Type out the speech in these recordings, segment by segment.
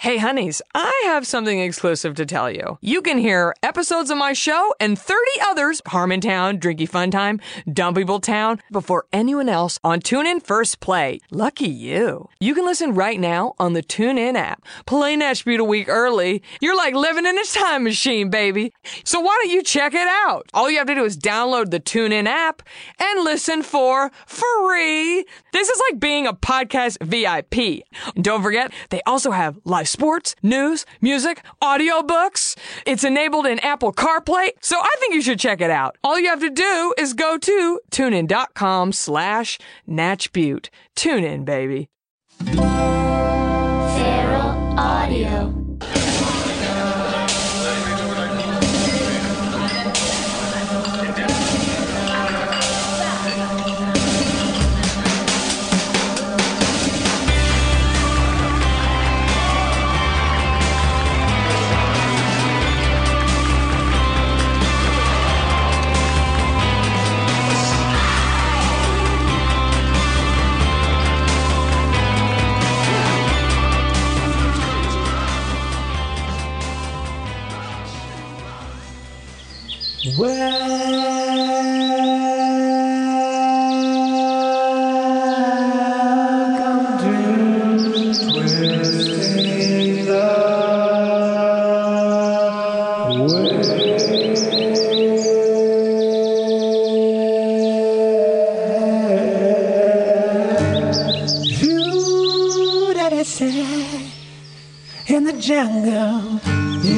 Hey, honeys, I have something exclusive to tell you. You can hear episodes of my show and 30 others, Harmontown, Drinky Fun Time, Dumpyable Town, before anyone else on TuneIn First Play. Lucky you. You can listen right now on the TuneIn app. Play Beauty a week early. You're like living in a time machine, baby. So why don't you check it out? All you have to do is download the TuneIn app and listen for free. This is like being a podcast VIP. Don't forget, they also have live sports, news, music, audiobooks. It's enabled in Apple CarPlay, so I think you should check it out. All you have to do is go to tunein.com slash natchbute. Tune in, baby. Feral Audio.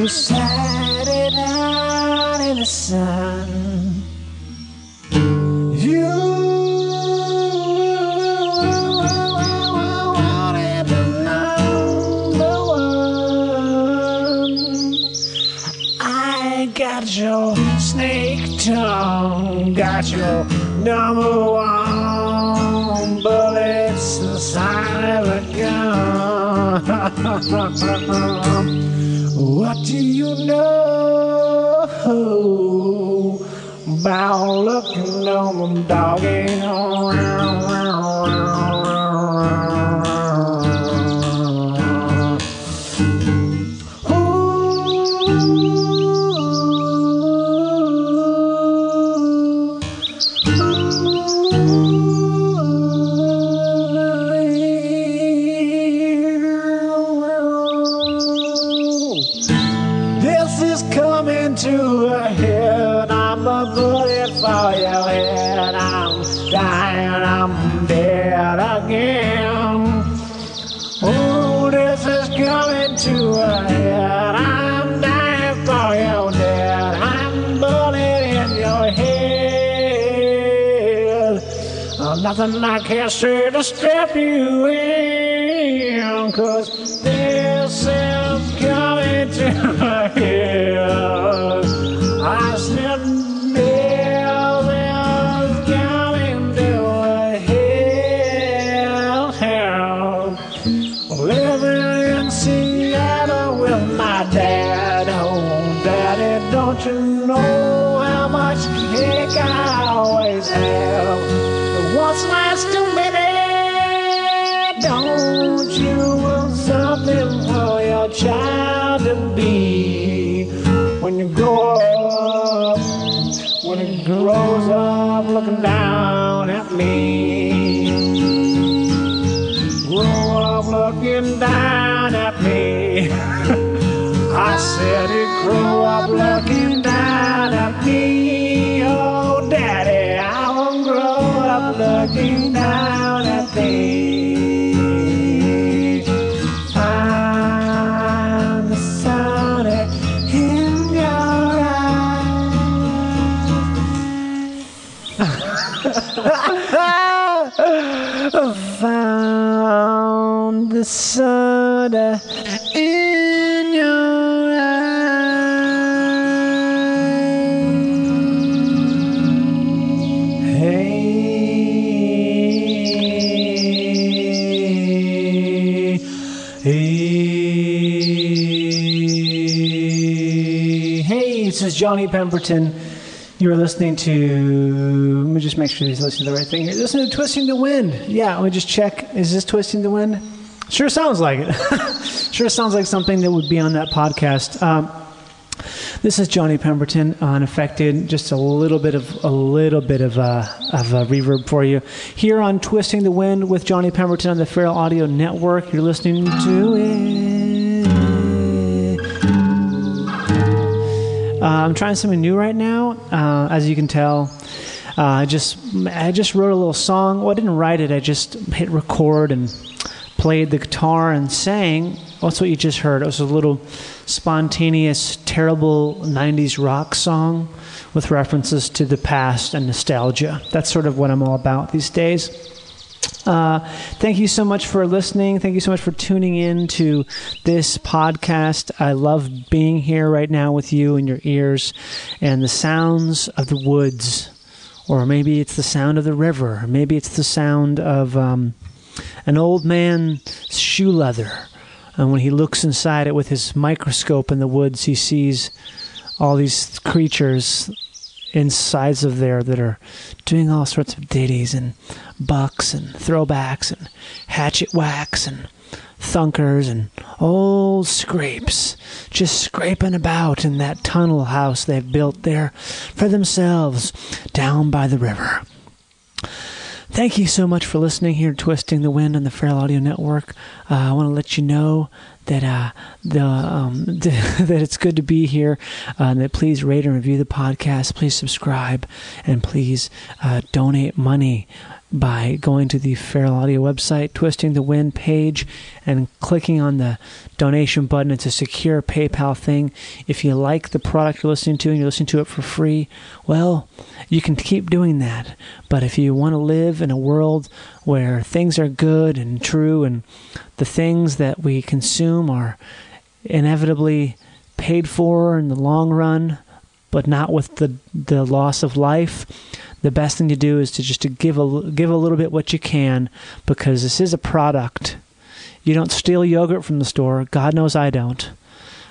You sat nothing I can say to step you in, cause this is coming to a head. Is Johnny Pemberton. You're listening to, let me just make sure he's listening to the right thing here. Listen to Twisting the Wind. Yeah, let me just check. Is this Twisting the Wind? Sure sounds like it. sure sounds like something that would be on that podcast. Um, this is Johnny Pemberton unaffected. Just a little bit of a little bit of a, of uh, reverb for you here on Twisting the Wind with Johnny Pemberton on the Feral Audio Network. You're listening to it. Uh, I'm trying something new right now. Uh, as you can tell, uh, I just I just wrote a little song. Well, I didn't write it. I just hit record and played the guitar and sang. That's what you just heard. It was a little spontaneous, terrible 90s rock song with references to the past and nostalgia. That's sort of what I'm all about these days. Uh, thank you so much for listening. Thank you so much for tuning in to this podcast. I love being here right now with you in your ears and the sounds of the woods, or maybe it's the sound of the river, maybe it's the sound of um, an old man's shoe leather and when he looks inside it with his microscope in the woods, he sees all these creatures insides of there that are doing all sorts of ditties and bucks and throwbacks and hatchet whacks and thunkers and old scrapes just scraping about in that tunnel house they've built there for themselves down by the river. Thank you so much for listening here, Twisting the Wind on the Feral Audio Network. Uh, I want to let you know that uh, the um, that it's good to be here. Uh, that please rate and review the podcast. Please subscribe and please uh, donate money by going to the Feral Audio website, twisting the wind page, and clicking on the donation button. It's a secure PayPal thing. If you like the product you're listening to and you're listening to it for free, well, you can keep doing that. But if you want to live in a world where things are good and true and the things that we consume are inevitably paid for in the long run, but not with the, the loss of life, the best thing to do is to just to give a give a little bit what you can because this is a product. You don't steal yogurt from the store. God knows I don't.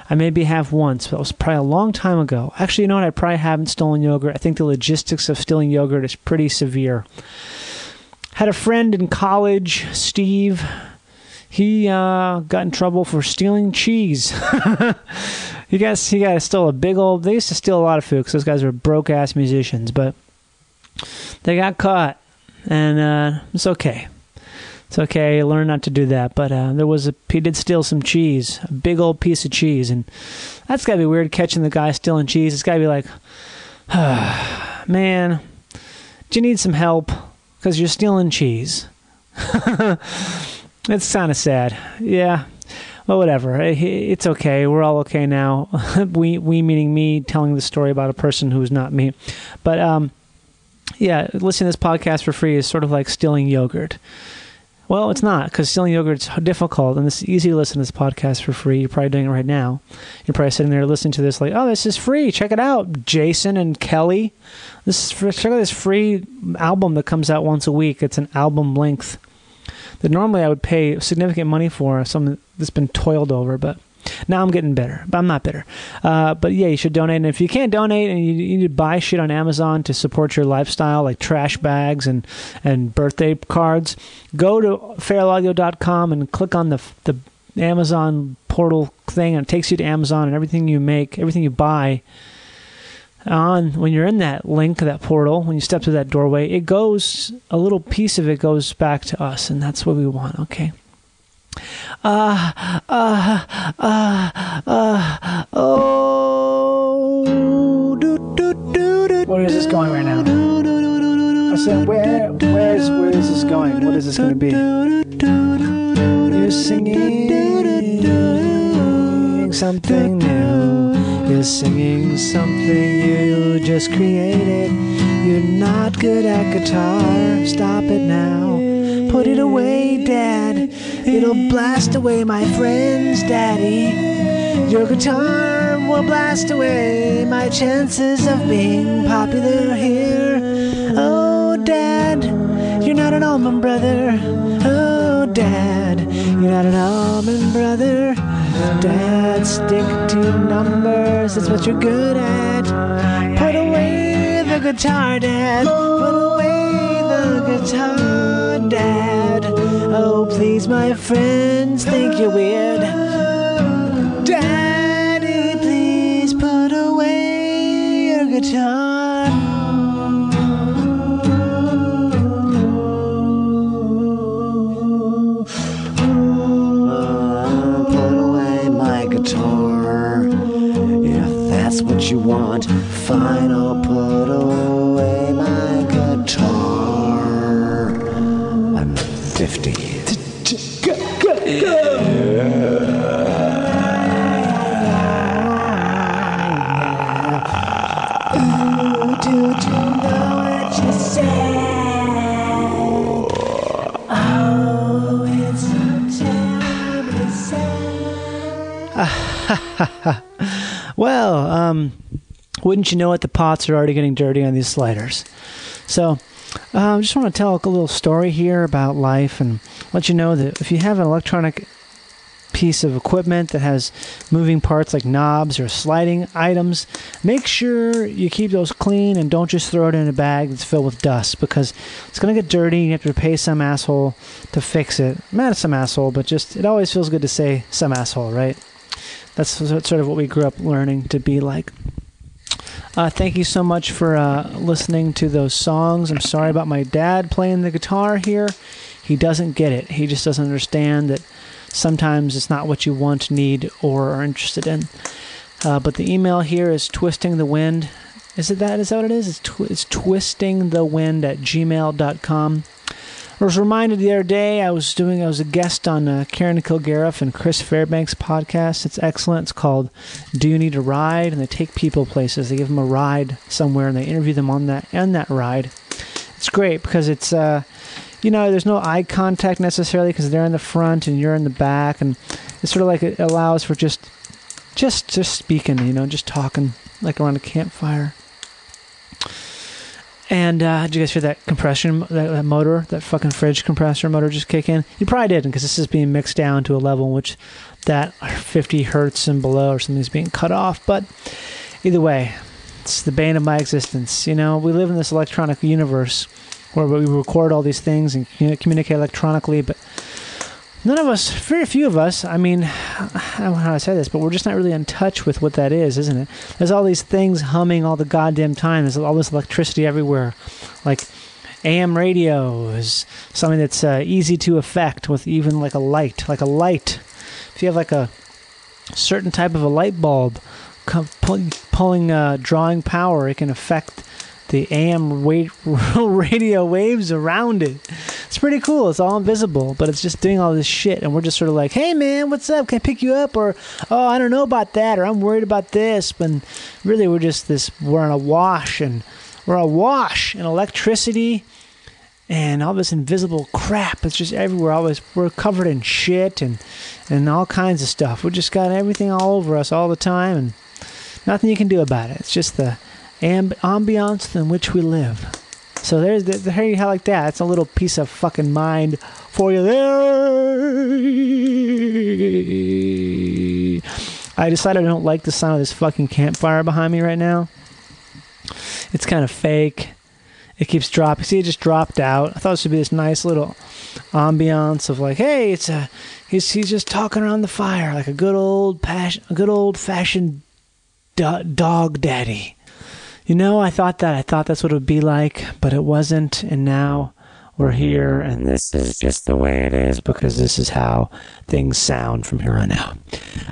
I maybe have once, but it was probably a long time ago. Actually, you know what? I probably haven't stolen yogurt. I think the logistics of stealing yogurt is pretty severe. Had a friend in college, Steve. He uh, got in trouble for stealing cheese. he got he got stole a big old. They used to steal a lot of food because those guys were broke ass musicians, but they got caught, and uh, it's okay. It's okay. Learn not to do that. But uh, there was a he did steal some cheese, a big old piece of cheese, and that's gotta be weird catching the guy stealing cheese. It's gotta be like, ah, man, do you need some help? Because you're stealing cheese. it's kind of sad. Yeah. Well, whatever. It's okay. We're all okay now. we, we meaning me, telling the story about a person who's not me. But um, yeah, listening to this podcast for free is sort of like stealing yogurt. Well, it's not because stealing yogurt is difficult, and it's easy to listen to this podcast for free. You're probably doing it right now. You're probably sitting there listening to this like, "Oh, this is free. Check it out, Jason and Kelly. This is for, check out this free album that comes out once a week. It's an album length that normally I would pay significant money for, something that's been toiled over, but." Now I'm getting bitter, but I'm not bitter. Uh, but yeah, you should donate. And if you can't donate and you, you need to buy shit on Amazon to support your lifestyle, like trash bags and, and birthday cards, go to feralaudio.com and click on the, the Amazon portal thing, and it takes you to Amazon and everything you make, everything you buy on when you're in that link that portal when you step through that doorway it goes a little piece of it goes back to us and that's what we want okay uh, uh, uh, uh, oh, Where is this going right now? I said, where, where is, where is this going? What is this going to be? You're singing something new. You're singing something you just created. You're not good at guitar. Stop it now. Put it away, Dad. It'll blast away my friends, Daddy. Your guitar will blast away my chances of being popular here. Oh, Dad, you're not an Allman brother. Oh, Dad, you're not an Allman brother. Dad, stick to numbers. That's what you're good at. Put away the guitar, Dad. Put away guitar, Dad. Oh, please, my friends, think you're weird. Daddy, please put away your guitar. Put away my guitar. If that's what you want, fine, I'll put away well, um, wouldn't you know it, the pots are already getting dirty on these sliders. So, I um, just want to tell a little story here about life and let you know that if you have an electronic piece of equipment that has moving parts like knobs or sliding items, make sure you keep those clean and don't just throw it in a bag that's filled with dust because it's going to get dirty. And you have to pay some asshole to fix it. Not some asshole, but just it always feels good to say some asshole, right? That's sort of what we grew up learning to be like. Uh, thank you so much for uh, listening to those songs. I'm sorry about my dad playing the guitar here. He doesn't get it. He just doesn't understand that sometimes it's not what you want, need, or are interested in. Uh, but the email here is twisting the wind. Is it that? Is that what it is? It's, tw- it's twisting the wind at gmail.com. I was reminded the other day I was doing I was a guest on uh, Karen Kilgariff and Chris Fairbanks podcast. It's excellent. It's called "Do You Need a Ride?" and they take people places. They give them a ride somewhere and they interview them on that and that ride. It's great because it's uh, you know there's no eye contact necessarily because they're in the front and you're in the back and it's sort of like it allows for just just just speaking you know just talking like around a campfire. And uh, did you guys hear that compression, that, that, motor, that fucking fridge compressor motor just kick in? You probably didn't because this is being mixed down to a level in which that 50 hertz and below or something's being cut off. But either way, it's the bane of my existence. You know, we live in this electronic universe where we record all these things and communicate electronically, but none of us, very few of us, I mean, I don't know how to say this, but we're just not really in touch with what that is, isn't it? There's all these things humming all the goddamn time. There's all this electricity everywhere. Like AM radio is something that's uh, easy to affect with even like a light. Like a light. If you have like a certain type of a light bulb pulling, uh, drawing power, it can affect the AM radio waves around it. It's pretty cool. It's all invisible, but it's just doing all this shit, and we're just sort of like, "Hey, man, what's up? Can I pick you up?" Or, "Oh, I don't know about that," or "I'm worried about this." But really, we're just this. We're on a wash, and we're a wash in electricity, and all this invisible crap. It's just everywhere. Always we're covered in shit and and all kinds of stuff. We just got everything all over us all the time, and nothing you can do about it. It's just the amb- ambiance in which we live. So there's the, the you like that. It's a little piece of fucking mind for you there. I decided I don't like the sound of this fucking campfire behind me right now. It's kind of fake. It keeps dropping. See, it just dropped out. I thought this would be this nice little ambiance of like, hey, it's a he's he's just talking around the fire like a good old passion, a good old fashioned do- dog daddy. You know, I thought that. I thought that's what it would be like, but it wasn't. And now we're here, and this is just the way it is because this is how things sound from here on out.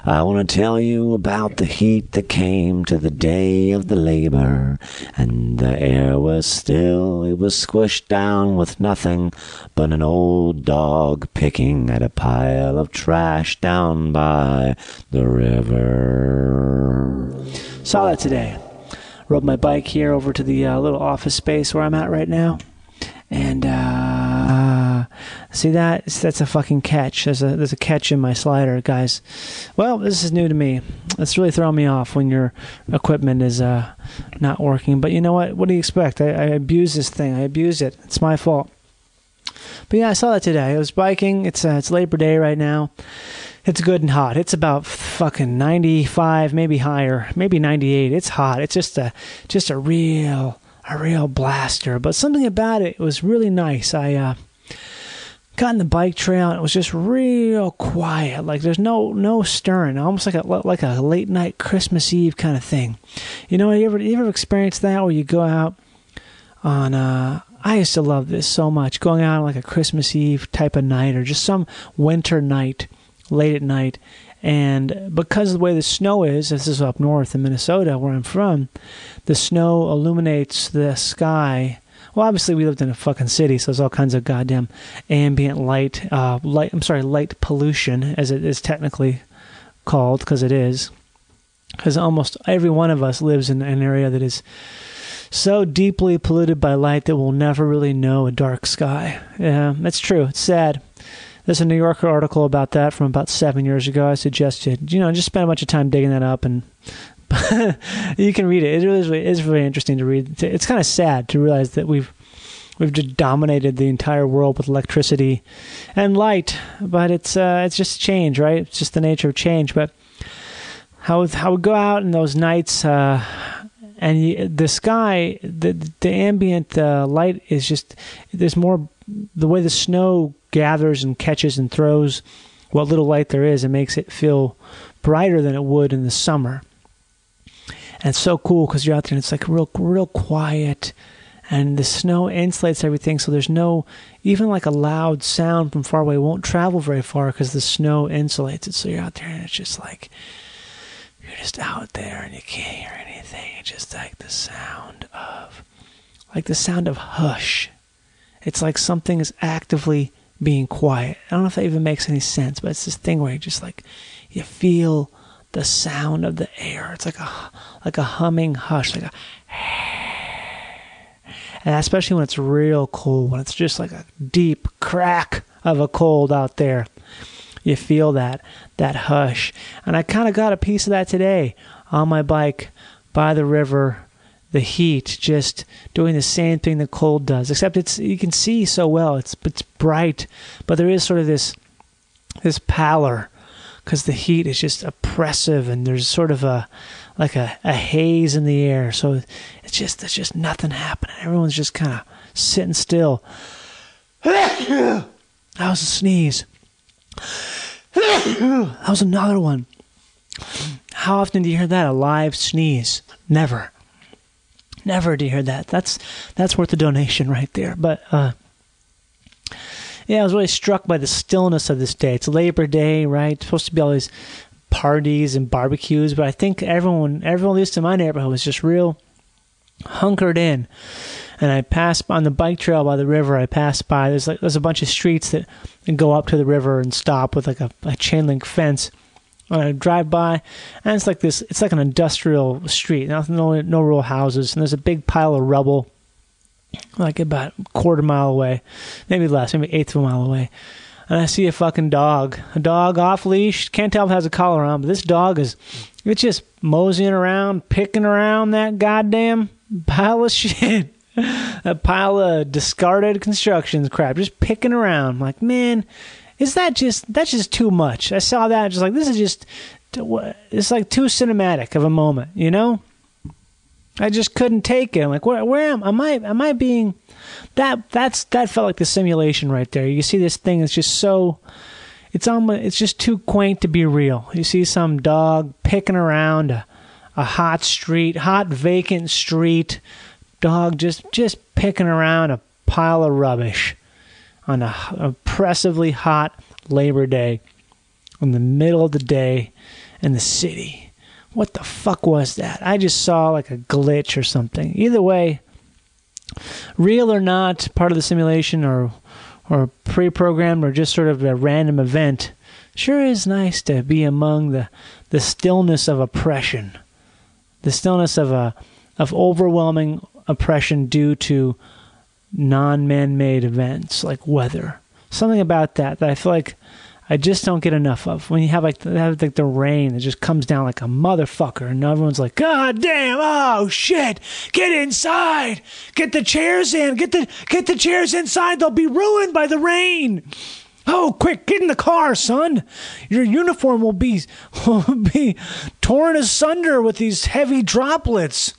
I want to tell you about the heat that came to the day of the labor, and the air was still. It was squished down with nothing but an old dog picking at a pile of trash down by the river. Saw that today rode my bike here over to the uh, little office space where I'm at right now. And uh, see that? That's a fucking catch. There's a there's a catch in my slider, guys. Well, this is new to me. It's really throwing me off when your equipment is uh, not working. But you know what? What do you expect? I, I abuse this thing. I abuse it. It's my fault. But yeah, I saw that today. I was biking. It's uh, it's Labor Day right now it's good and hot. It's about fucking 95, maybe higher, maybe 98. It's hot. It's just a just a real a real blaster. But something about it was really nice. I uh, got in the bike trail and it was just real quiet. Like there's no no stirring, almost like a like a late night Christmas Eve kind of thing. You know, you ever you ever experienced that where you go out on uh I used to love this so much. Going out on like a Christmas Eve type of night or just some winter night, late at night. And because of the way the snow is, this is up north in Minnesota where I'm from, the snow illuminates the sky. Well, obviously we lived in a fucking city, so there's all kinds of goddamn ambient light, uh, light. I'm sorry, light pollution, as it is technically called, because it is. Because almost every one of us lives in an area that is so deeply polluted by light that we'll never really know a dark sky. Yeah, that's true. It's sad. There's a New Yorker article about that from about seven years ago. I suggest you, you know, just spend a bunch of time digging that up and you can read it. It really is really interesting to read. It's kind of sad to realize that we've we've just dominated the entire world with electricity and light, but it's uh, it's just change, right? It's just the nature of change. But how how we go out in those nights, uh, and the sky, the the ambient uh, light is just there's more the way the snow gathers and catches and throws what little light there is, it makes it feel brighter than it would in the summer. And it's so cool because you're out there and it's like real, real quiet, and the snow insulates everything, so there's no even like a loud sound from far away won't travel very far because the snow insulates it. So you're out there and it's just like you're just out there and you can't hear anything. It's just like the sound of like the sound of hush. It's like something is actively being quiet. I don't know if that even makes any sense, but it's this thing where you just like you feel the sound of the air. It's like a like a humming hush, like a and especially when it's real cold, when it's just like a deep crack of a cold out there. You feel that that hush. And I kind of got a piece of that today on my bike by the river the heat just doing the same thing the cold does except it's you can see so well it's it's bright but there is sort of this this pallor because the heat is just oppressive and there's sort of a like a, a haze in the air. So it's just there's just nothing happening. Everyone's just kind of sitting still. That was a sneeze that was another one how often do you hear that a live sneeze never Never do you hear that. That's that's worth a donation right there. But uh, yeah, I was really struck by the stillness of this day. It's Labor Day, right? It's supposed to be all these parties and barbecues, but I think everyone, everyone at least in my neighborhood, was just real hunkered in. And I pass on the bike trail by the river. I pass by. There's like there's a bunch of streets that go up to the river and stop with like a, a chain link fence And I drive by, and it's like this. It's like an industrial street. Nothing, no, no real houses, and there's a big pile of rubble, like about a quarter mile away, maybe less, maybe eighth of a mile away. And I see a fucking dog, a dog off leash. Can't tell if it has a collar on, but this dog is, it's just moseying around, picking around that goddamn pile of shit. A pile of discarded construction crap, just picking around. I'm like, man, is that just that's just too much? I saw that just like this is just it's like too cinematic of a moment, you know? I just couldn't take it. I'm like, where, where am, am I? Am I being that? That's that felt like the simulation right there. You see this thing that's just so. It's almost. It's just too quaint to be real. You see some dog picking around a, a hot street, hot vacant street. Dog just just picking around a pile of rubbish on a oppressively hot Labor Day in the middle of the day in the city. What the fuck was that? I just saw like a glitch or something. Either way, real or not, part of the simulation or or pre-programmed or just sort of a random event, sure is nice to be among the the stillness of oppression, the stillness of a of overwhelming oppression due to non man made events like weather. Something about that that I feel like I just don't get enough of. When you have like, have like the rain that just comes down like a motherfucker, and everyone's like, "God damn! Oh shit! Get inside! Get the chairs in! Get the get the chairs inside! They'll be ruined by the rain!" Oh, quick, get in the car, son. Your uniform will be will be torn asunder with these heavy droplets.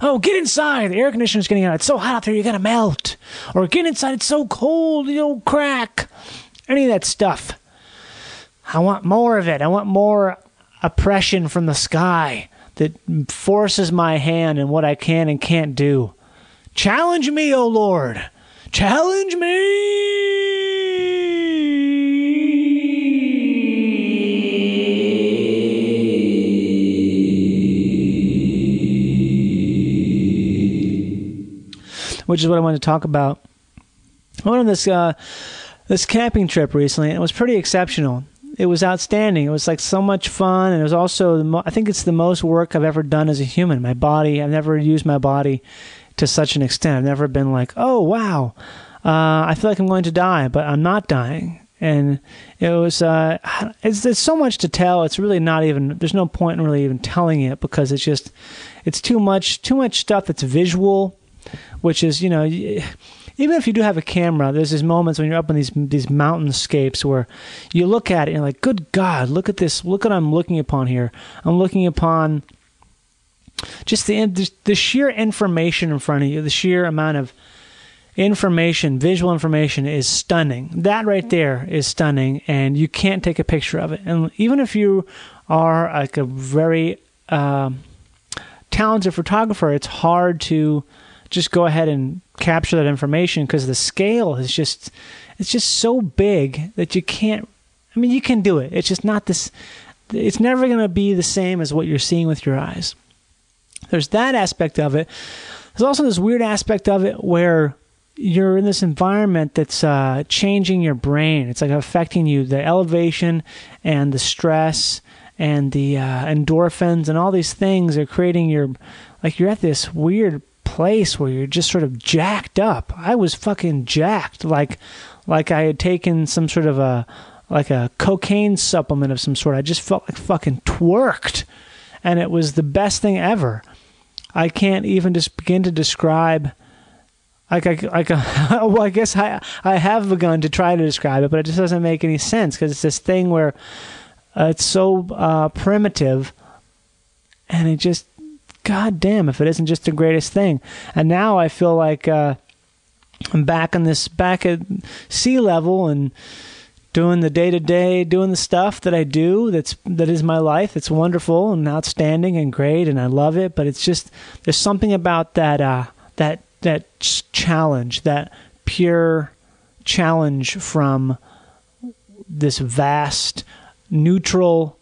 Oh, get inside! The air conditioner's getting out. It's so hot out there, you're gonna melt. Or get inside, it's so cold, you'll crack. Any of that stuff. I want more of it. I want more oppression from the sky that forces my hand in what I can and can't do. Challenge me, O Lord. Challenge me. Which is what I wanted to talk about. I went on this uh, this camping trip recently, and it was pretty exceptional. It was outstanding. It was like so much fun, and it was also mo- I think it's the most work I've ever done as a human. My body, I've never used my body to such an extent. I've never been like, oh wow, uh, I feel like I'm going to die, but I'm not dying. And it was uh, it's there's so much to tell. It's really not even. There's no point in really even telling it because it's just it's too much too much stuff that's visual, which is you know. Even if you do have a camera, there's these moments when you're up on these these mountainscapes where you look at it and you're like, "Good God, look at this! Look what I'm looking upon here. I'm looking upon just the the sheer information in front of you, the sheer amount of information, visual information is stunning. That right there is stunning, and you can't take a picture of it. And even if you are like a very um, talented photographer, it's hard to just go ahead and capture that information because the scale is just it's just so big that you can't. I mean, you can do it. It's just not this. It's never going to be the same as what you're seeing with your eyes. There's that aspect of it. There's also this weird aspect of it where you're in this environment that's uh, changing your brain. It's like affecting you. The elevation and the stress and the uh, endorphins and all these things are creating your like you're at this weird place where you're just sort of jacked up. I was fucking jacked, like like I had taken some sort of a like a cocaine supplement of some sort. I just felt like fucking twerked, and it was the best thing ever. I can't even just begin to describe. Like I, like well, I guess I I have begun to try to describe it, but it just doesn't make any sense because it's this thing where uh, it's so uh, primitive, and it just, god damn, if it isn't just the greatest thing. And now I feel like uh, I'm back on this back at sea level and doing the day to day, doing the stuff that I do. That's that is my life. It's wonderful and outstanding and great, and I love it. But it's just there's something about that uh, that that challenge, that pure challenge from this vast neutral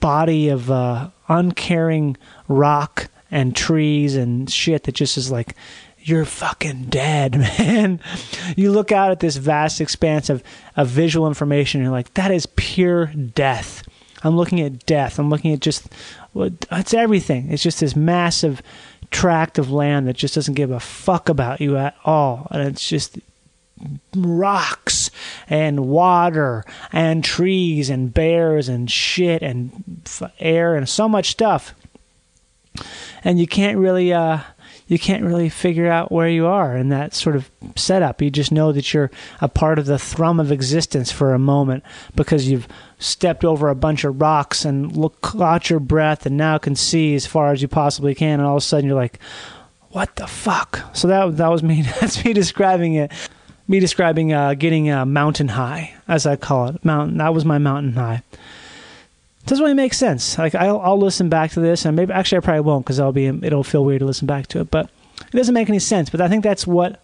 body of uh, uncaring rock and trees and shit that just is like you're fucking dead, man. You look out at this vast expanse of, of visual information and you're like, that is pure death. I'm looking at death. I'm looking at just, it's everything. It's just this massive tract of land that just doesn't give a fuck about you at all. And it's just rocks and water and trees and bears and shit and air and so much stuff. And you can't really, uh, you can't really figure out where you are in that sort of setup. You just know that you're a part of the thrum of existence for a moment because you've stepped over a bunch of rocks and look caught your breath and now can see as far as you possibly can and all of a sudden you're like what the fuck so that that was me that's me describing it me describing uh, getting a mountain high as i call it mountain that was my mountain high doesn't really make sense like I'll, I'll listen back to this and maybe actually i probably won't because i'll be it'll feel weird to listen back to it but it doesn't make any sense but i think that's what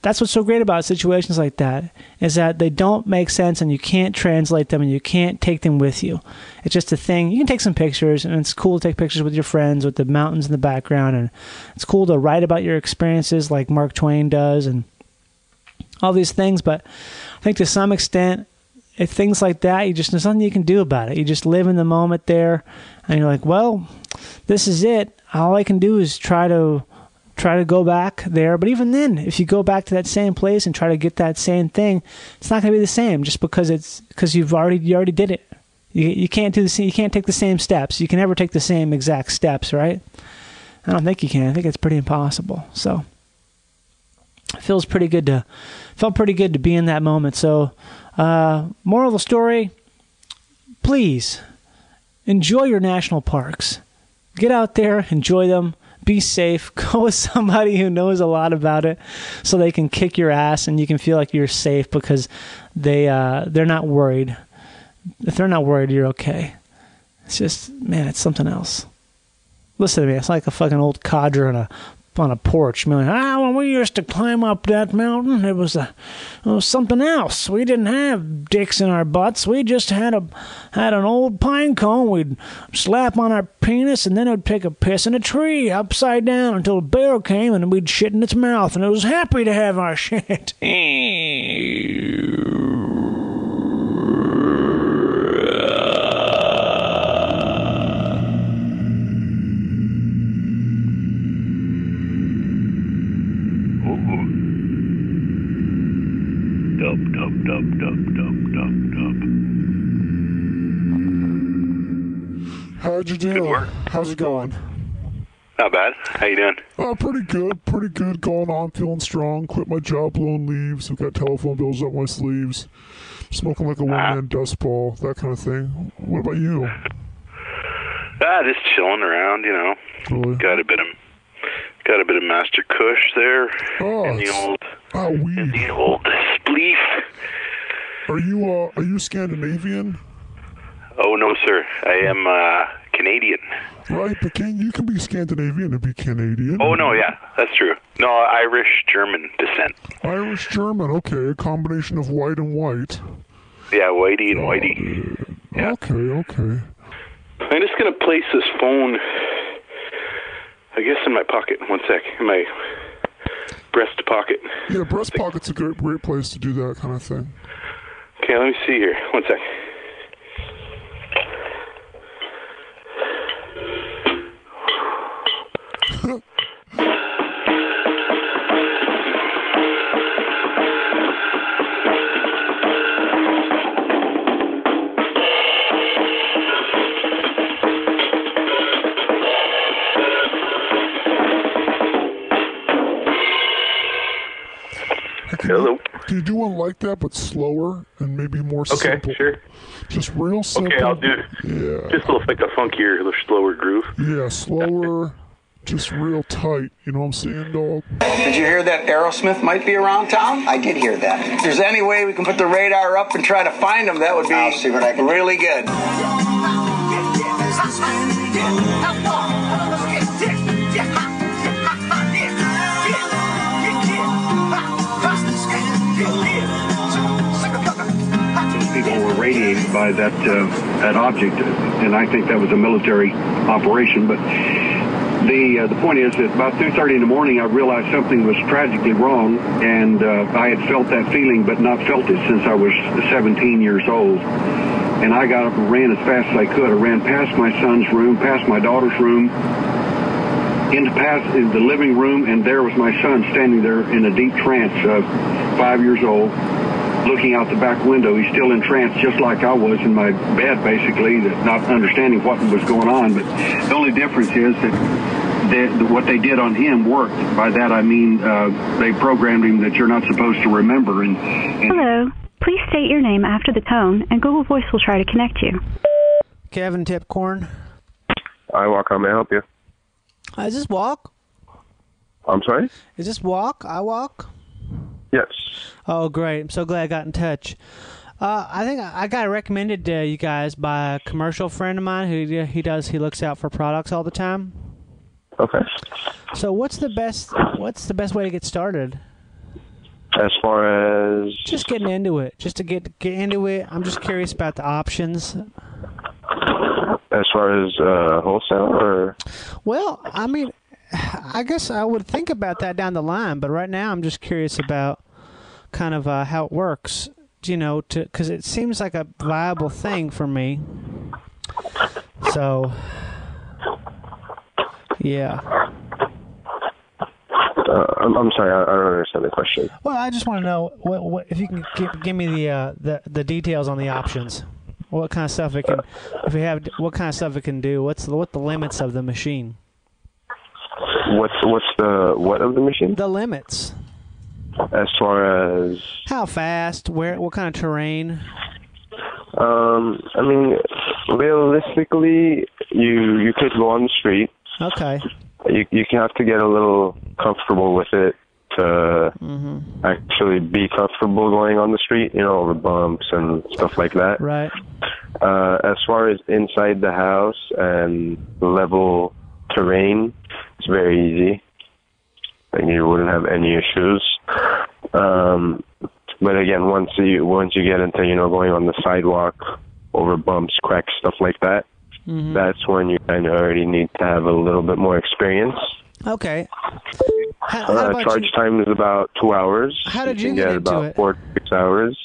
that's what's so great about situations like that is that they don't make sense and you can't translate them and you can't take them with you. It's just a thing. You can take some pictures and it's cool to take pictures with your friends with the mountains in the background and it's cool to write about your experiences like Mark Twain does and all these things. But I think to some extent, if things like that, you just there's nothing you can do about it. You just live in the moment there and you're like, well, this is it. All I can do is try to try to go back there. But even then, if you go back to that same place and try to get that same thing, it's not going to be the same just because it's because you've already you already did it. You you can't do the same, you can't take the same steps. You can never take the same exact steps, right? I don't think you can. I think it's pretty impossible. So feels pretty good to felt pretty good to be in that moment. So uh, moral of the story: please enjoy your national parks get out there, enjoy them, be safe, go with somebody who knows a lot about it so they can kick your ass and you can feel like you're safe because they uh, they're not worried. If they're not worried, you're okay. It's just man, it's something else. Listen to me, it's like a fucking old codger on a on a porch. I mean, ah, when we used to climb up that mountain, it was a it was something else. We didn't have dicks in our butts. We just had a had an old pine cone. We'd slap on our penis, and then it'd take a piss in a tree upside down until a bear came, and we'd shit in its mouth, and it was happy to have our shit. Dub, dub, dub, dub, dub, dub, dub. How'd you do? Good work. How's it going? Not bad. How you doing? Oh, pretty good. Pretty good. Going on. Feeling strong. Quit my job blowing leaves. I've got telephone bills up my sleeves. Smoking like a one man dust ball. That kind of thing. What about you? Ah, just chilling around. You know, Really? got a bit of got a bit of Master Kush there Oh, in the old In weed. the old spleef. Are you uh are you Scandinavian? Oh no, sir. I am uh, Canadian. Right, but can you can be Scandinavian and be Canadian. Oh no, yeah, that's true. No, Irish German descent. Irish German. Okay, a combination of white and white. Yeah, Whitey and Whitey. Yeah. Okay, okay. I'm just gonna place this phone. I guess in my pocket. One sec. In my breast pocket. Yeah, breast pocket's a great great place to do that kind of thing. Okay, let me see here. One sec. Hey, Can Hello. You, can you do one like that, but slower and maybe more Okay, simple? sure. Just real simple. Okay, I'll do Yeah. just a little like a funkier, a little slower groove. Yeah, slower, just real tight. You know what I'm saying, dog? Did you hear that Aerosmith might be around town? I did hear that. If there's any way we can put the radar up and try to find them, that would be I'll see what I can do. really good. By that uh, that object, and I think that was a military operation. But the uh, the point is that about 2:30 in the morning, I realized something was tragically wrong, and uh, I had felt that feeling, but not felt it since I was 17 years old. And I got up and ran as fast as I could. I ran past my son's room, past my daughter's room, into past in the living room, and there was my son standing there in a deep trance, uh, five years old, looking out the back window. He's still in trance, just like I was in my bed, basically, not understanding what was going on. But the only difference is that they, what they did on him worked. By that I mean uh, they programmed him that you're not supposed to remember. And, and Hello. Please state your name after the tone, and Google Voice will try to connect you. Kevin Tipcorn. I walk. How may I help you? I just walk? I'm sorry. Is this walk? I walk? Yes. Oh, great! I'm so glad I got in touch. Uh, I think I got recommended to you guys by a commercial friend of mine who he does. He looks out for products all the time. Okay. So, what's the best? What's the best way to get started? As far as Just getting into it. Just to get get into it. I'm just curious about the options. as far as uh, wholesale or Well, I mean, I guess I would think about that down the line, but right now I'm just curious about kind of uh, how it works. You know, to because it seems like a viable thing for me. So, yeah. uh, I'm, I'm sorry, I, I don't understand the question. Well, I just want to know what, what if you can give, give me the uh, the the details on the options. What kind of stuff it can, if you have, what kind of stuff it can do? What's the, what the limits of the machine? What's what's the what of the machine? The limits. As far as How fast? Where? What kind of terrain? um, I mean, realistically, you you could go on the street. Okay. You you have to get a little comfortable with it to actually be comfortable going on the street. You know, over bumps and stuff like that. Right. Uh, as far as inside the house and level terrain, it's very easy. And you wouldn't have any issues. Um, but again, once you once you get into you know going on the sidewalk over bumps, cracks, stuff like that, Mhm. that's when you kind of already need to have a little bit more experience. Okay. How, how Uh, about charge you, time is about two hours. How did you can get get into about it? four six hours.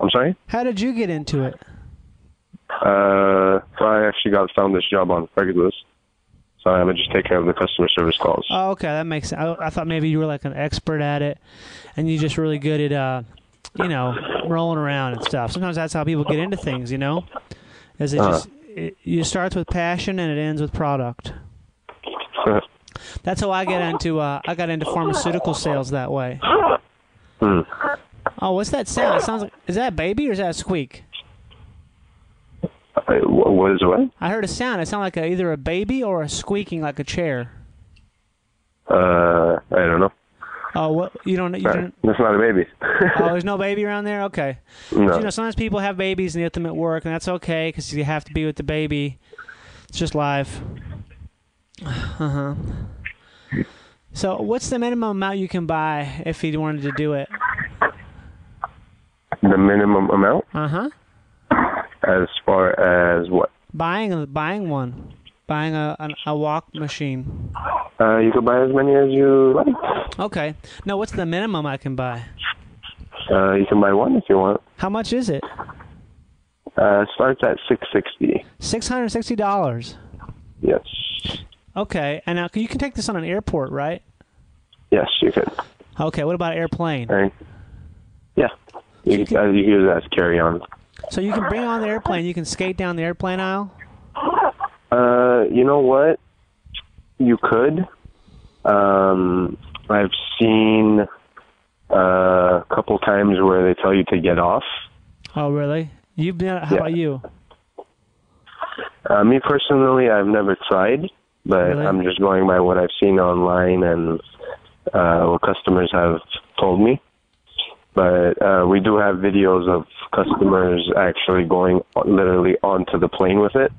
I'm sorry. how did you get into it? Uh, well, I actually got found this job on Craigslist, so I just take care of the customer service calls. Oh, okay, that makes sense. I, I thought maybe you were like an expert at it, and you're just really good at, uh, you know, rolling around and stuff. Sometimes that's how people get into things, you know. Is it Uh-huh. just it, you starts with passion and it ends with product. That's how I get into. Uh, I got into pharmaceutical sales that way. Hmm. Oh, what's that sound? It sounds like is that a baby or is that a squeak? Uh, wh- what is what? I heard a sound. It sounded like a, either a baby or a squeaking like a chair. Uh, I don't know. Oh, what you don't you Uh, don't That's not a baby. oh, there's no baby around there. Okay. No. You know, sometimes people have babies and they have them at work, and that's okay because you have to be with the baby. It's just live. Uh huh. So, what's the minimum amount you can buy if you wanted to do it? the minimum amount, Uh huh. As far as what? Buying buying one, buying a an, a walk machine. Uh, you can buy as many as you like. Okay. Now, what's the minimum I can buy? Uh, you can buy one if you want. How much is it? Uh, it starts at six sixty. Six hundred sixty dollars. Yes. Okay. And now you can take this on an airport, right? Yes, you can. Okay. What about airplane? Right. Yeah. You can, uh, you can use it as carry on. So you can bring on the airplane. You can skate down the airplane aisle. Uh, you know what? You could. Um, I've seen uh, a couple times where they tell you to get off. Oh, really? You've been. How Yeah. about you? Uh, me personally, I've never tried, but Really? I'm just going by what I've seen online and uh, what customers have told me. But uh, we do have videos of customers actually going literally onto the plane with it.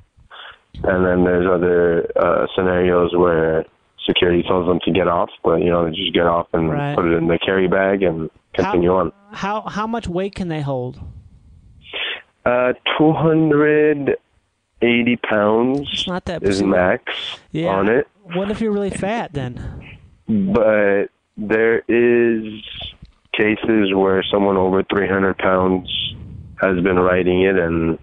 And then there's other uh, scenarios where security tells them to get off, but you know they just get off and Right. put it in the carry bag and continue on. How how much weight can they hold? Uh, 280 pounds It's not that is max Yeah. on it. What if you're really fat then? but there is cases where someone over 300 pounds has been riding it and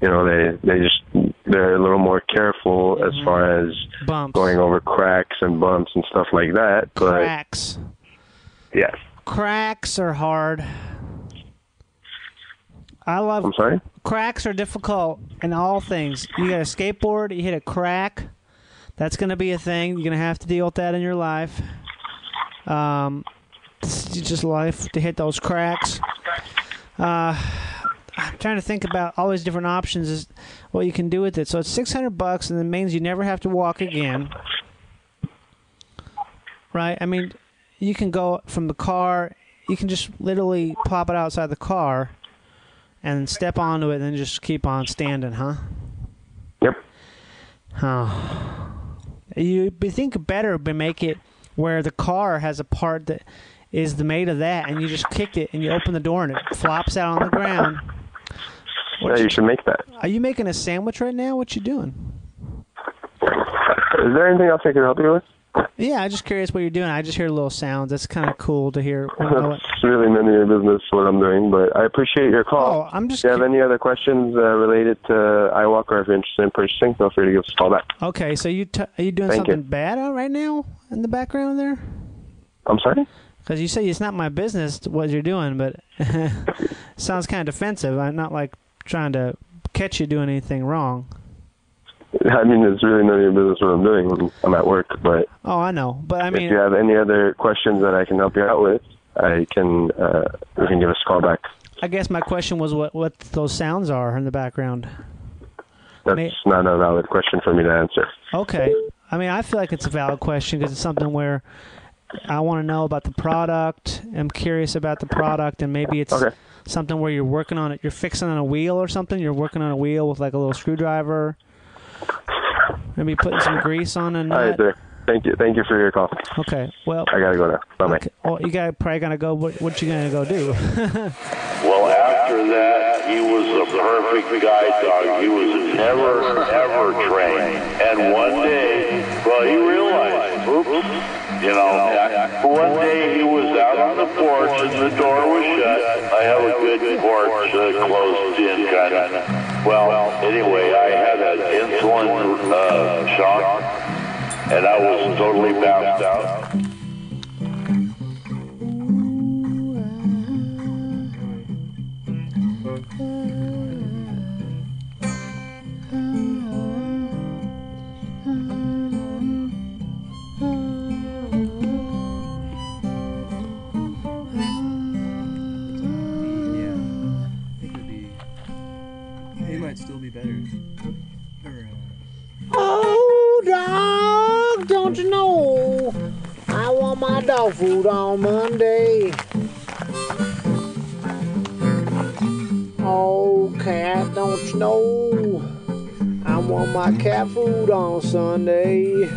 you know they they just they're a little more careful as far as Bumps. going over cracks and bumps and stuff like that but Cracks. yes Cracks are hard. I love. I'm sorry Cracks are difficult in all things. You got a skateboard, you hit a crack. That's going to be a thing. You're going to have to deal with that in your life. Um, it's just life to hit those cracks. Uh, I'm trying to think about all these different options, is what you can do with it. So it's 600 bucks, and it means you never have to walk again. Right? I mean, you can go from the car. You can just literally pop it outside the car and step onto it and then just keep on standing, huh? Yep. Oh. You think better but make it where the car has a part that is the made of that and you just kick it and you open the door and it flops out on the ground. yeah you should make that Are you making a sandwich right now? What you doing? is there anything else I can help you with Yeah, I'm just curious what you're doing. I just hear little sounds. That's kind of cool to hear. You what- it's really none of your business what I'm doing but I appreciate your call Oh, I'm just. if you have any other questions uh, related to iWalk or if you're interested in purchasing feel free to give us a call back Okay, so you t- are you doing Thank you. something bad out right now in the background there? I'm sorry Because you say it's not my business what you're doing, but sounds kind of defensive. I'm not like trying to catch you doing anything wrong. I mean, it's really none of your business what I'm doing when I'm at work. But Oh, I know, but I mean, if you have any other questions that I can help you out with, I can uh, you can give us a call back. I guess my question was what what those sounds are in the background. That's May- not a valid question for me to answer. Okay. I mean, I feel like it's a valid question because it's something where I want to know about the product. I'm curious about the product, and maybe it's Okay. something where you're working on it. You're fixing on a wheel or something. You're working on a wheel with like a little screwdriver. Maybe putting some grease on a All right, nut. sir. Thank you. Thank you for your call. Okay. Well, I gotta go now. Bye bye. well, you got probably gonna go. What, what you gonna go do? Well, after that, he was a perfect guide dog. He was never, ever trained. And one day, well, he realized, oops, you know, one day he was out on the porch and the door was shut. I have a good porch uh, closed in kind of. Well, anyway, I had an insulin uh, shock, and I was totally bounced out. Oh, dog, don't you know? I want my dog food on Monday. Oh, cat, don't you know? I want my cat food on Sunday.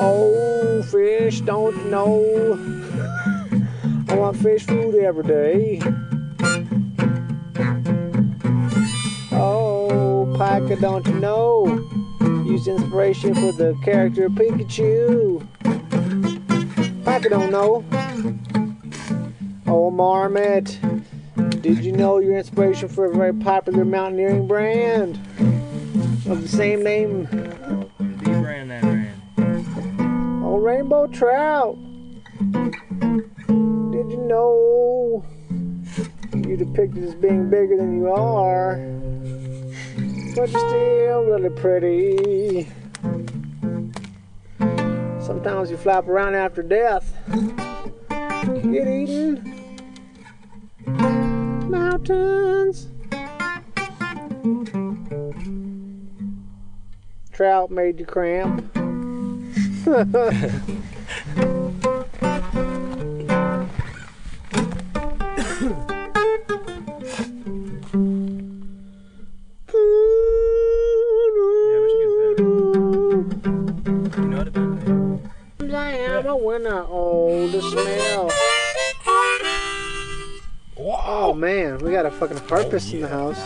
Oh, fish, don't you know? I want fish food every day. Oh, don't you know? Use inspiration for the character Pikachu. Pika don't know. Oh, Marmot, did you know your inspiration for a very popular mountaineering brand of the same name? the brand that brand. Oh, Rainbow Trout. Did you know you depicted as being bigger than you are? But you're still really pretty. Sometimes you flap around after death. Get eaten. Mountains. Trout made you cramp. Went out. Oh, the smell. Oh man, we got a fucking harpist in the house.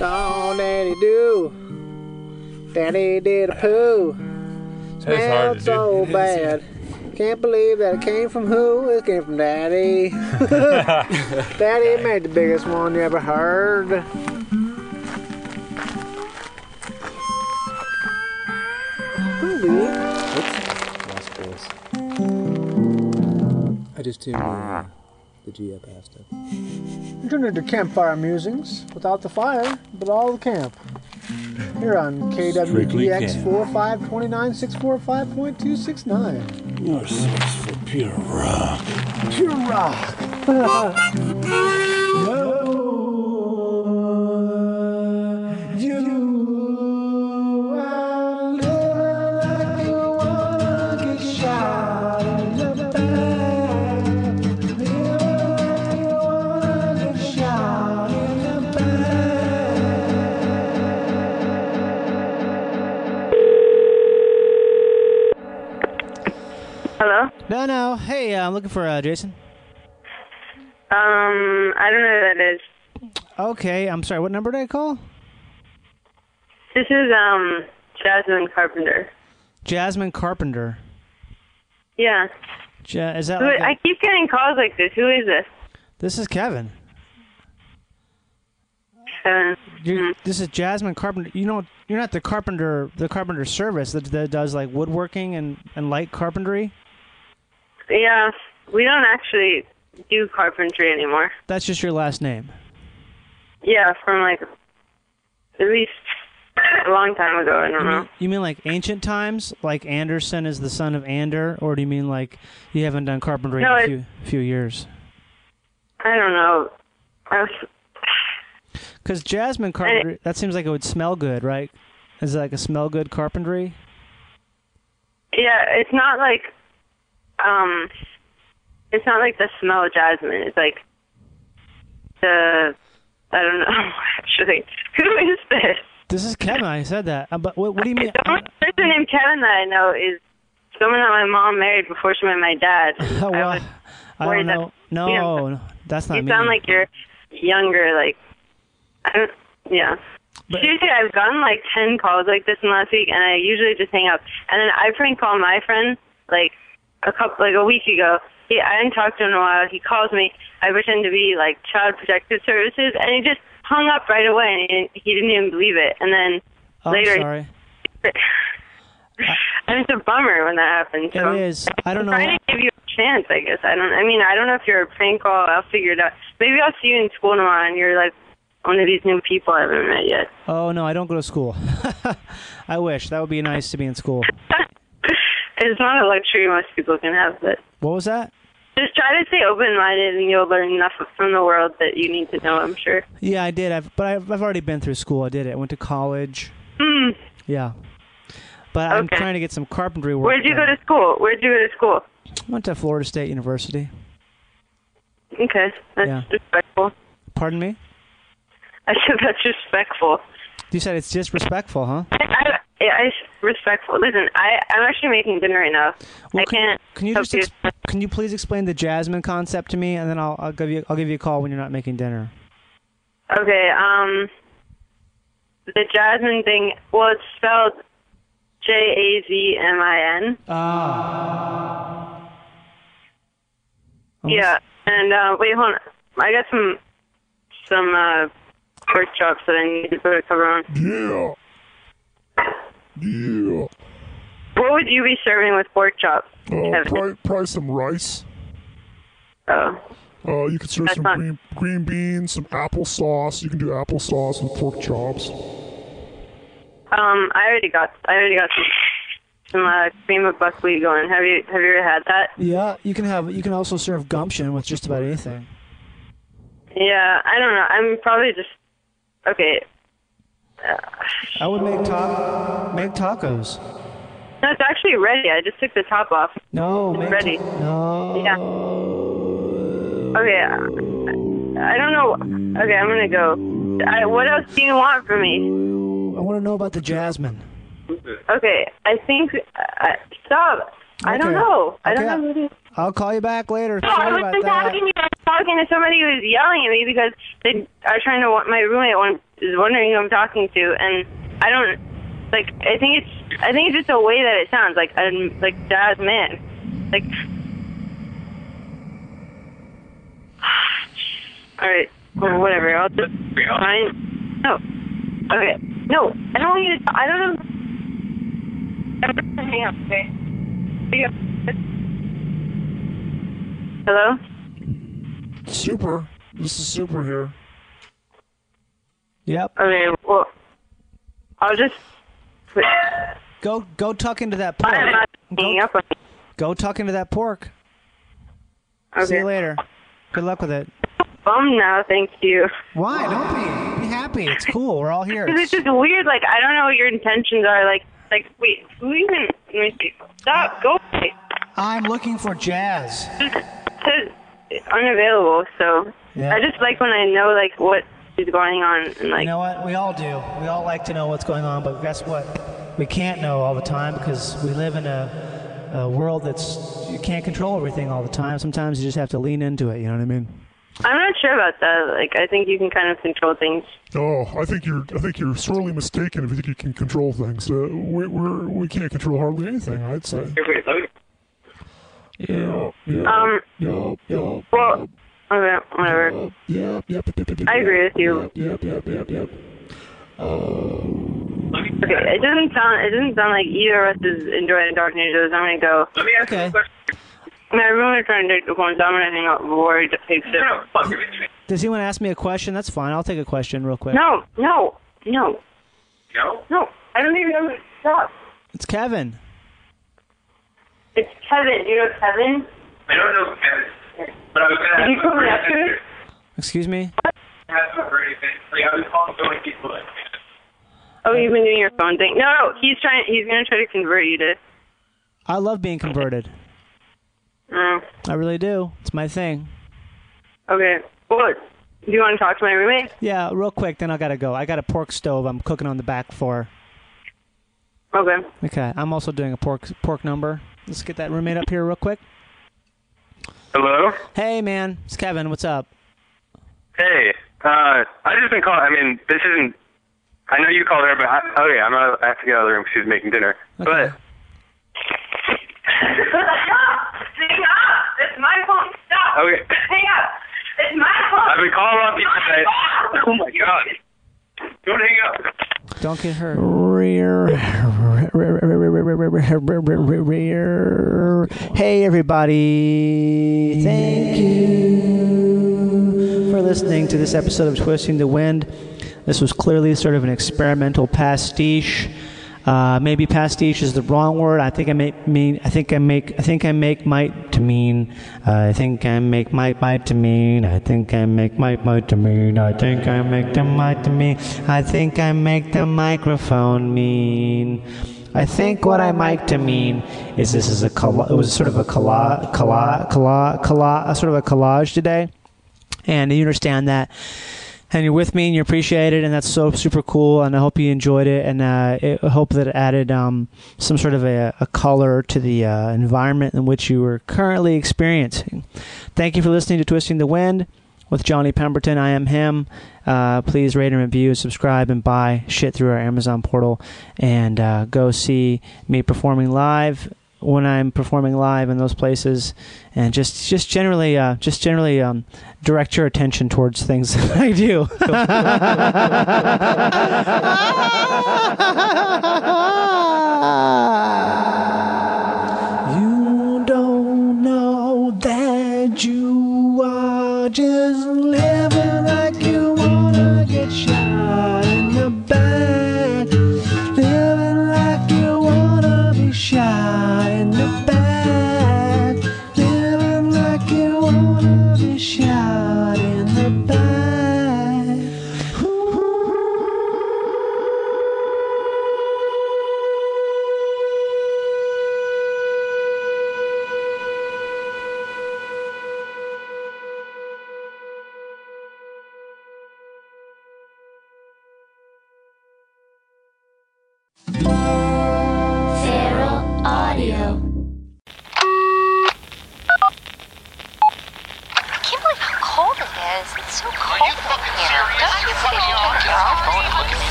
Oh, daddy do. Daddy did a poo. Smelled so bad. Can't believe that it came from who? It came from Daddy. Daddy made the biggest one you ever heard. Lost I just tuned uh, the G up past it. You turned into campfire musings without the fire, but all the camp. Here on Strictly KWGX camp. 4529645.269. Your source for pure rock. Pure rock. No, no. Hey, uh, I'm looking for uh, Jason. Um, I don't know who that is. Okay, I'm sorry. What number did I call? This is, um, Jasmine Carpenter. Jasmine Carpenter. Yeah. Ja- is that Who, like a- I keep getting calls like this. Who is this? this is Kevin. Kevin. You're, This is Jasmine Carpenter. You know, you're not the carpenter, the carpenter service that, that does like woodworking and, and light carpentry. Yeah, we don't actually do carpentry anymore. That's just your last name. Yeah, from like at least a long time ago. I don't You know. mean, you mean like ancient times, like Anderson is the son of Ander, or do you mean like you haven't done carpentry No, in a few few years? I don't know. Because jasmine carpentry, that seems like it would smell good, right? Is it like a smell good carpentry? Yeah, it's not like um it's not like the smell of jasmine. It's like the I don't know actually. Who is this? This is Kevin. I said that. Uh, But what, what do you mean? The only person named Kevin that I know is someone that my mom married before she met my dad. Well, I I don't know. No, you no, that's not you me. sound like you're younger, like I don't yeah. Seriously, I've gotten like ten calls like this in the last week, and I usually just hang up. And then I prank call my friend like a couple, like a week ago. He, I hadn't talked to him in a while. He calls me. I pretend to be like Child Protective Services, and he just hung up right away, and he didn't, he didn't even believe it. And then Oh, I'm later, sorry. and it's a bummer when that happens. So It is. I don't I'm know. trying to give you a chance, I guess. I don't. I mean, I don't know if you're a prank call. I'll figure it out. Maybe I'll see you in school tomorrow, and you're like one of these new people I haven't met yet. Oh no, I don't go to school. I wish that would be nice to be in school. It's not a luxury most people can have, but What was that? just try to stay open-minded, and you'll learn enough from the world that you need to know. I'm sure. Yeah, I did. I've, but I've, I've already been through school. I did it. I went to college. Hmm. Yeah. But I'm trying to get some carpentry work. Where'd you go to school? Where'd you go to school? I went to Florida State University. Okay, that's Yeah. respectful. Pardon me? I said that's respectful. You said it's disrespectful, huh? I, I, I respectful. Listen, I I'm actually making dinner right now. I can't. Can you just ex- can you please explain the jasmine concept to me, and then I'll I'll give you I'll give you a call when you're not making dinner. Okay, um, the jasmine thing. Well, it's spelled J A Z M I N. Ah. Yeah, and uh, wait, hold on. I got some some uh, pork chops that I need to put a cover on. Yeah. Yeah. What would you be serving with pork chops? Uh, probably, probably some rice. Oh. Uh, you could serve That's some not- green green beans, some applesauce. You can do applesauce with pork chops. Um, I already got I already got some some uh, cream of buckwheat going. Have you have you ever had that? Yeah, you can have you can also serve gumption with just about anything. Yeah, I don't know. I'm probably just okay. I would make ta- make tacos. no, it's actually ready. I just took the top off. No, it's ready. no. Yeah. Okay. I, don't know. Okay, I'm gonna go. I, what else do you want from me? I want to know about the jasmine. Okay, I think. Uh, stop. I don't know. I don't know I'll call you back later. No, I Sorry about wasn't that. talking to. I was talking to somebody who was yelling at me because they are trying to. My roommate wa- is wondering who I'm talking to, and I don't like. I think it's. I think it's just the way that it sounds like. I'm like jazz man. Like. All right. Well, whatever. I'll just. Fine. No. Okay. No. I don't want you to. I don't know. Hang up. Okay. Up. Hello. Super. This is super here. Yep. Okay, well, I'll just. Go go tuck into that pork. I'm not hanging up on Go tuck into that pork. Okay. See you later. Good luck with it. bum now, thank you. Why? Don't be. Be happy. It's cool. We're all here. Because it's just weird. Like I don't know what your intentions are. Like, like wait, who even? Let me see. Stop. Go away. I'm looking for jazz. Just says unavailable. So Yeah. I just like when I know like what is going on and like. you know what? We all do. We all like to know what's going on, but guess what? We can't know all the time because we live in a, a world that's you can't control everything all the time. Sometimes you just have to lean into it. You know what I mean? I'm not sure about that. Like I think you can kind of control things. Oh, I think you're. I think you're sorely mistaken if you think you can control things. Uh, we we're, we can't control hardly anything. I'd say. Yeah. Yeah. Um. Yep. Yep. Well. Okay. Whatever. Yep. Yep. Yep. Yep. I agree with you. Yep. Yep. Yep. Yep. Okay, it doesn't sound it doesn't sound like either of us is enjoying talking to each other. I'm gonna go. Let me ask okay. you a question. My roommate's trying to take the phone, so I'm gonna hang up before he takes it. Does anyone ask me a question? That's fine. I'll take a question real quick. No, no, no. No? No. I don't even know who stop. It's Kevin. It's Kevin. Do you know Kevin? I don't know Kevin, but I was gonna Did you come yesterday? Excuse me. or anything. Like I was calling so many people. Like, Oh, you've been doing your phone thing. No, no, he's trying. He's gonna try to convert you to. I love being converted. Oh, I really do. It's my thing. okay. What? Do you want to talk to my roommate? Yeah, real quick, then I gotta go. I got a pork stove I'm cooking on the back floor. Okay. Okay, I'm also doing a pork pork number. Let's get that roommate up here real quick. Hello. Hey, man, it's Kevin. What's up? Hey. Uh, I just been calling. I mean, this isn't. I know you called her, but I, yeah, I'm out. I have to get out of the room. 'cause She's making dinner. But Hang up! It's my phone. Stop. okay, Hang up! It's my phone. I've been calling on people today. Oh my god! Don't hang up. Don't get hurt. Hey, everybody. Thank you for listening to this episode of Twisting the Wind. This was clearly sort of an experimental pastiche. Uh, maybe pastiche is the wrong word. I think I make mean. I think I make. I think I make might to mean. I think I make might might to mean. I think I make might might to mean. I think I make the might to mean. I think I make the microphone mean. I think what I might to mean is this is a it was sort of a collage, collage, collage, collage, sort of a collage today, and you understand that. And you're with me and you appreciate it and that's so super cool and i hope you enjoyed it and uh, i hope that it added um, some sort of a, a color to the uh, environment in which you were currently experiencing. Thank you for listening to twisting the wind with johnny pemberton. I am him. Uh, please rate and review subscribe and buy shit through our amazon portal. And uh, go see me performing live when I'm performing live in those places, and just just generally uh, just generally um, direct your attention towards things that I do.